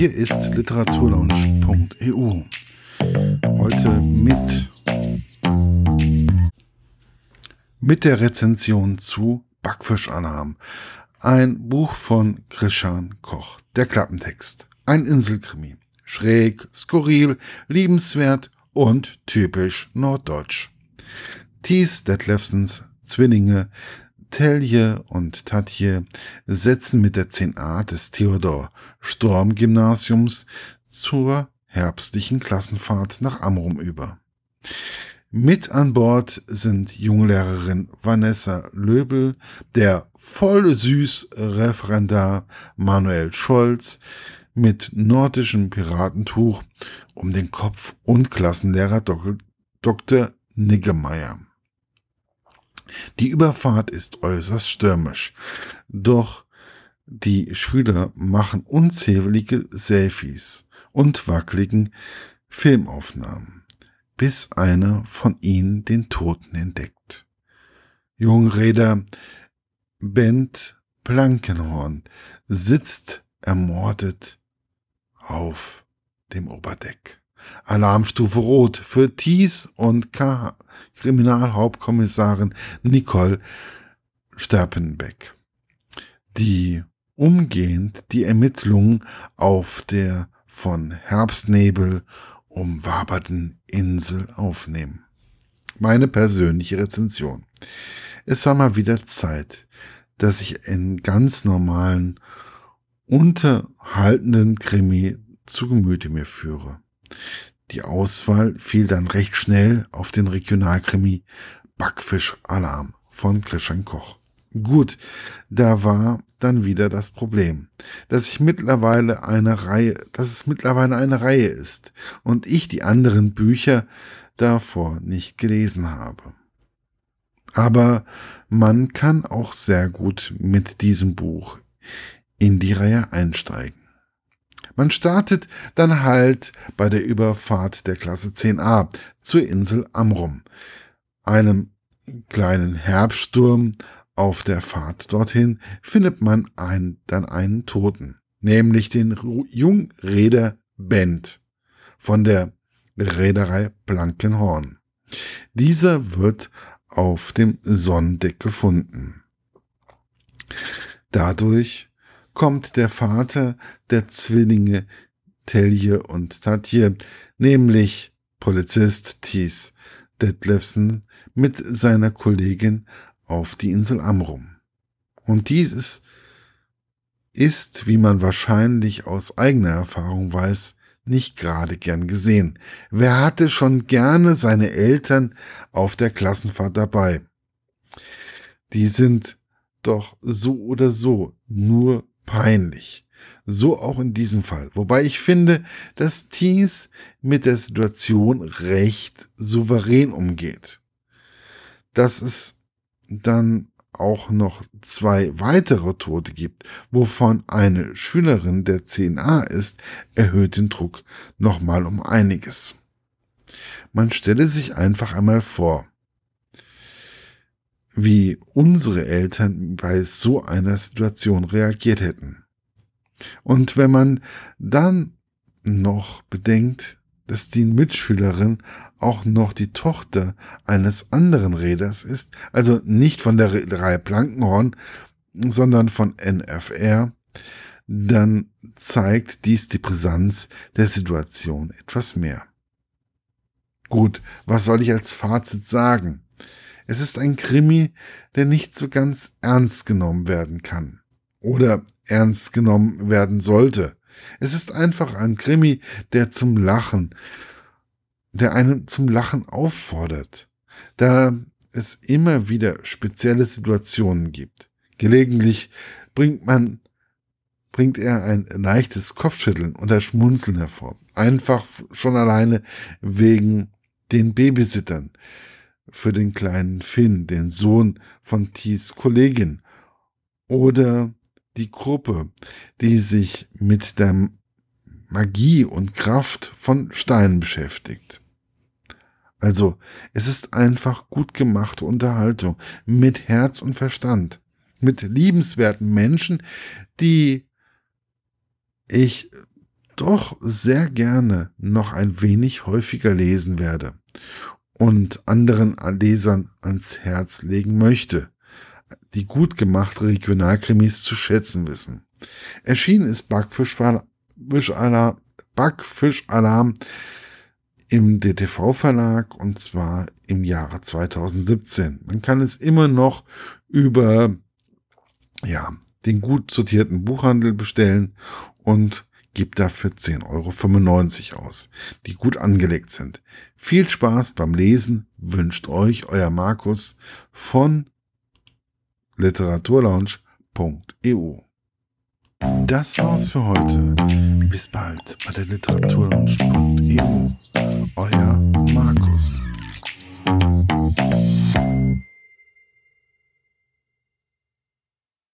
Hier ist literaturlaunch.eu. Heute mit mit der Rezension zu Backfischalarm. Ein Buch von Krishan Koch. Der Klappentext. Ein Inselkrimi. Schräg, skurril, liebenswert und typisch norddeutsch. Thies Detlefsens Zwillinge Telje und Tatje setzen mit der 10a des Theodor Storm Gymnasiums zur herbstlichen Klassenfahrt nach Amrum über. Mit an Bord sind Junglehrerin Vanessa Löbel, der voll süß Referendar Manuel Scholz mit nordischem Piratentuch um den Kopf und Klassenlehrer Dr. Niggemeier. Die Überfahrt ist äußerst stürmisch, doch die Schüler machen unzählige Selfies und wackeligen Filmaufnahmen, bis einer von ihnen den Toten entdeckt. Jungräder Bent Plankenhorn sitzt ermordet auf dem Oberdeck. Alarmstufe Rot für Thies und K. Kriminalhauptkommissarin Nicole Sterpenbeck, die umgehend die Ermittlungen auf der von Herbstnebel umwaberten Insel aufnehmen. Meine persönliche Rezension. Es war mal wieder Zeit, dass ich einen ganz normalen, unterhaltenden Krimi zu Gemüte mir führe. Die Auswahl fiel dann recht schnell auf den Regionalkrimi Backfisch Alarm von Christian Koch. Gut, da war dann wieder das Problem, dass ich mittlerweile eine Reihe, dass es mittlerweile eine Reihe ist und ich die anderen Bücher davor nicht gelesen habe. Aber man kann auch sehr gut mit diesem Buch in die Reihe einsteigen. Man startet dann halt bei der Überfahrt der Klasse 10a zur Insel Amrum, einem kleinen Herbststurm. Auf der Fahrt dorthin findet man ein, dann einen Toten, nämlich den Jungräder Bent von der Reederei Blankenhorn. Dieser wird auf dem Sonnendeck gefunden. Dadurch kommt der Vater der Zwillinge Telje und Tatje, nämlich Polizist Thies Detlefsen mit seiner Kollegin auf die Insel Amrum. Und dieses ist, wie man wahrscheinlich aus eigener Erfahrung weiß, nicht gerade gern gesehen. Wer hatte schon gerne seine Eltern auf der Klassenfahrt dabei? Die sind doch so oder so nur peinlich. So auch in diesem Fall. Wobei ich finde, dass Thies mit der Situation recht souverän umgeht. Dass es dann auch noch zwei weitere Tote gibt, wovon eine Schülerin der 10a ist, erhöht den Druck nochmal um einiges. Man stelle sich einfach einmal vor, wie unsere Eltern bei so einer Situation reagiert hätten. Und wenn man dann noch bedenkt, dass die Mitschülerin auch noch die Tochter eines anderen Räders ist, also nicht von der Reederei Plankenhorn, sondern von NFR, dann zeigt dies die Brisanz der Situation etwas mehr. Gut, was soll ich als Fazit sagen? Es ist ein Krimi, der nicht so ganz ernst genommen werden kann. Oder ernst genommen werden sollte. Es ist einfach ein Krimi, der zum Lachen, der einen zum Lachen auffordert, da es immer wieder spezielle Situationen gibt. Gelegentlich bringt man, bringt er ein leichtes Kopfschütteln und ein Schmunzeln hervor. Einfach schon alleine wegen den Babysittern, für den kleinen Finn, den Sohn von Thies Kollegin, oder die Gruppe, die sich mit der Magie und Kraft von Steinen beschäftigt. Also, es ist einfach gut gemachte Unterhaltung mit Herz und Verstand, mit liebenswerten Menschen, die ich doch sehr gerne noch ein wenig häufiger lesen werde und anderen Lesern ans Herz legen möchte, die gut gemachte Regionalkrimis zu schätzen wissen. Erschienen ist Backfischalarm im DTV-Verlag und zwar im Jahre 2017. Man kann es immer noch über ja, den gut sortierten Buchhandel bestellen und gibt dafür 10,95 Euro aus, die gut angelegt sind. Viel Spaß beim Lesen wünscht euch euer Markus von literaturlaunch.eu. Das war's für heute. Bis bald bei der literaturlaunch.eu. Euer